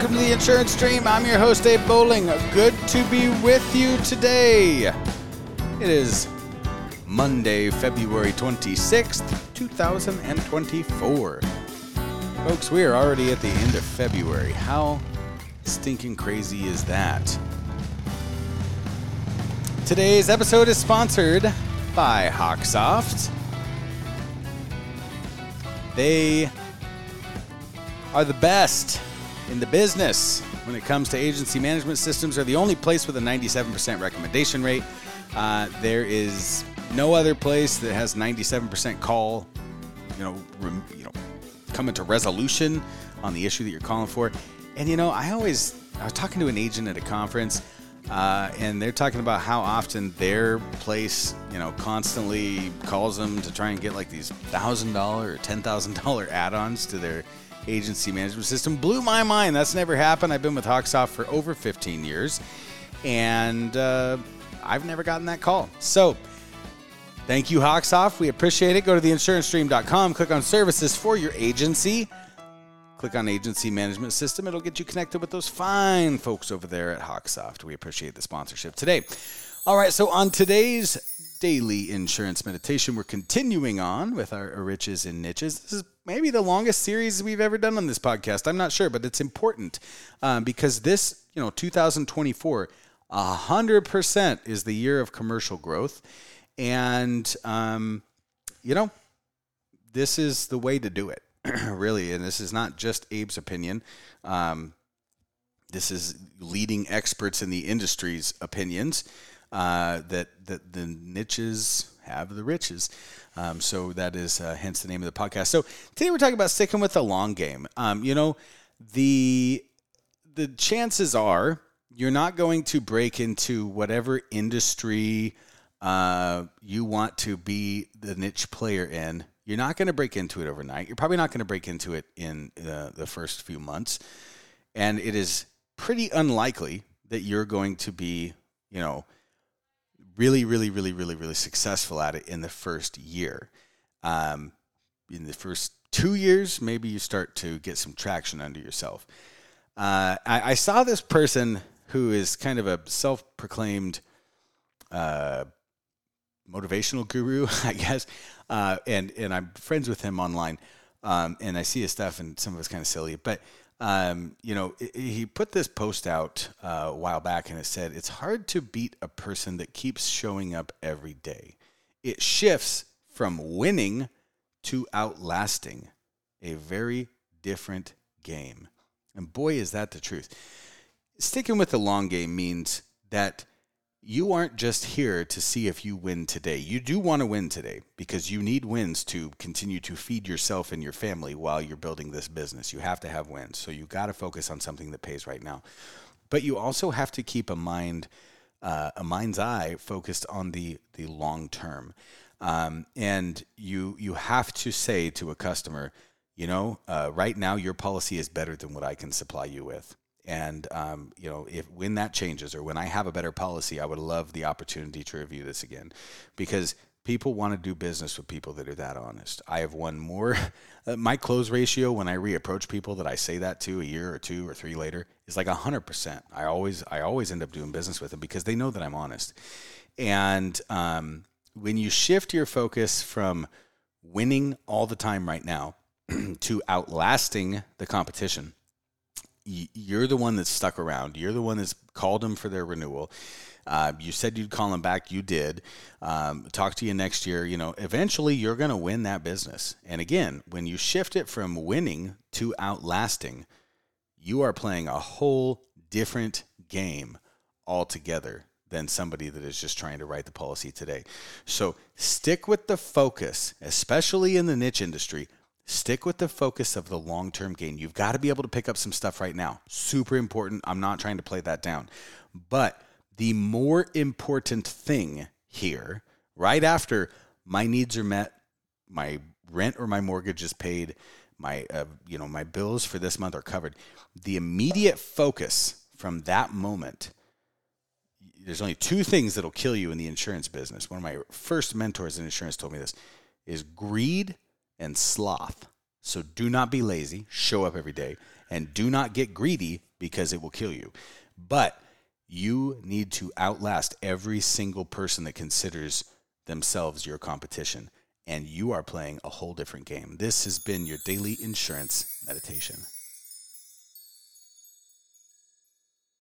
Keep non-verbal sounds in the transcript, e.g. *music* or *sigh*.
to the Insurance Dream. I'm your host, Abe Bolding. Good to be with you today. It is Monday, February 26th, 2024. Folks, we are already at the end of February. How stinking crazy is that? Today's episode is sponsored by Hawksoft. They are the best in the business when it comes to agency management systems. They're the only place with a 97% recommendation rate. Uh, there is no other place that has 97% call, you know, rem, you know, coming to resolution on the issue that you're calling for. And you know, I always I was talking to an agent at a conference, uh, and they're talking about how often their place, you know, constantly calls them to try and get like these thousand dollar or ten thousand dollar add-ons to their agency management system. Blew my mind. That's never happened. I've been with Hawksoft for over 15 years, and uh, I've never gotten that call. So. Thank you, Hawksoft. We appreciate it. Go to theinsurancedream.com, click on services for your agency. Click on agency management system. It'll get you connected with those fine folks over there at Hawksoft. We appreciate the sponsorship today. All right, so on today's daily insurance meditation, we're continuing on with our riches and niches. This is maybe the longest series we've ever done on this podcast. I'm not sure, but it's important um, because this, you know, 2024, 100% is the year of commercial growth. And, um, you know, this is the way to do it, *clears throat* really. And this is not just Abe's opinion. Um, this is leading experts in the industry's opinions uh, that, that the niches have the riches. Um, so that is uh, hence the name of the podcast. So today we're talking about sticking with the long game. Um, you know, the the chances are you're not going to break into whatever industry uh, you want to be the niche player in, you're not going to break into it overnight. You're probably not going to break into it in uh, the first few months. And it is pretty unlikely that you're going to be, you know, really, really, really, really, really successful at it in the first year. Um, in the first two years, maybe you start to get some traction under yourself. Uh, I, I, saw this person who is kind of a self proclaimed uh, motivational guru, *laughs* I guess. Uh, and and I'm friends with him online, um, and I see his stuff, and some of it's kind of silly. But um, you know, he put this post out uh, a while back, and it said it's hard to beat a person that keeps showing up every day. It shifts from winning to outlasting, a very different game. And boy, is that the truth. Sticking with the long game means that you aren't just here to see if you win today. You do want to win today because you need wins to continue to feed yourself and your family while you're building this business. You have to have wins. So you got to focus on something that pays right now. But you also have to keep a mind, uh, a mind's eye focused on the the long term. Um, and you you have to say to a customer, you know, uh, right now your policy is better than what I can supply you with. And um, you know, if when that changes or when I have a better policy, I would love the opportunity to review this again, because people want to do business with people that are that honest. I have won more. *laughs* Uh, my close ratio when I reapproach people that I say that to a year or two or three later is like hundred percent. I always I always end up doing business with them because they know that I'm honest. And um, when you shift your focus from winning all the time right now *clears throat* to outlasting the competition you're the one that's stuck around. You're the one that's called them for their renewal. Uh, you said you'd call them back. You did. Um, talk to you next year. You know, eventually you're going to win that business. And again, when you shift it from winning to outlasting, you are playing a whole different game altogether than somebody that is just trying to write the policy today. So stick with the focus, especially in the niche industry stick with the focus of the long term gain. You've got to be able to pick up some stuff right now. Super important. I'm not trying to play that down. But the more important thing here, right after my needs are met, my rent or my mortgage is paid, my uh, you know my bills for this month are covered. The immediate focus from that moment there's only two things that'll kill you in the insurance business. One of my first mentors in insurance told me this is greed and sloth. So do not be lazy, show up every day, and do not get greedy because it will kill you. But you need to outlast every single person that considers themselves your competition. And you are playing a whole different game. This has been your daily insurance meditation.